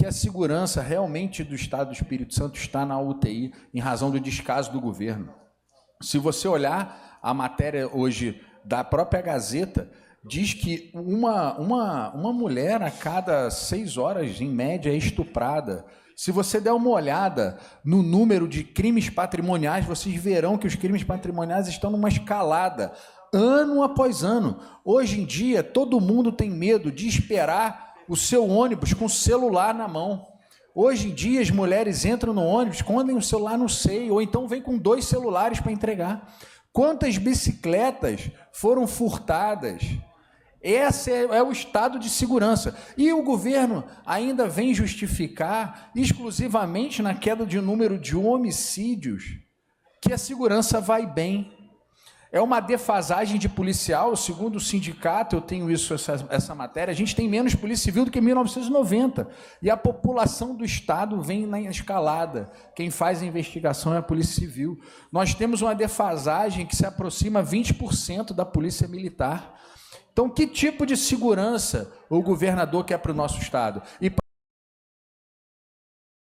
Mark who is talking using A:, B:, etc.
A: que a segurança realmente do Estado do Espírito Santo está na UTI em razão do descaso do governo. Se você olhar a matéria hoje da própria Gazeta, diz que uma, uma, uma mulher a cada seis horas, em média, é estuprada. Se você der uma olhada no número de crimes patrimoniais, vocês verão que os crimes patrimoniais estão numa escalada, ano após ano. Hoje em dia, todo mundo tem medo de esperar o seu ônibus com o celular na mão. Hoje em dia, as mulheres entram no ônibus, escondem o celular no seio, ou então vêm com dois celulares para entregar. Quantas bicicletas foram furtadas? Esse é, é, o estado de segurança. E o governo ainda vem justificar, exclusivamente na queda de número de homicídios, que a segurança vai bem. É uma defasagem de policial, segundo o sindicato, eu tenho isso, essa, essa matéria, a gente tem menos polícia civil do que em 1990. E a população do Estado vem na escalada. Quem faz a investigação é a Polícia Civil. Nós temos uma defasagem que se aproxima 20% da Polícia Militar. Então, que tipo de segurança o governador quer para o nosso Estado? E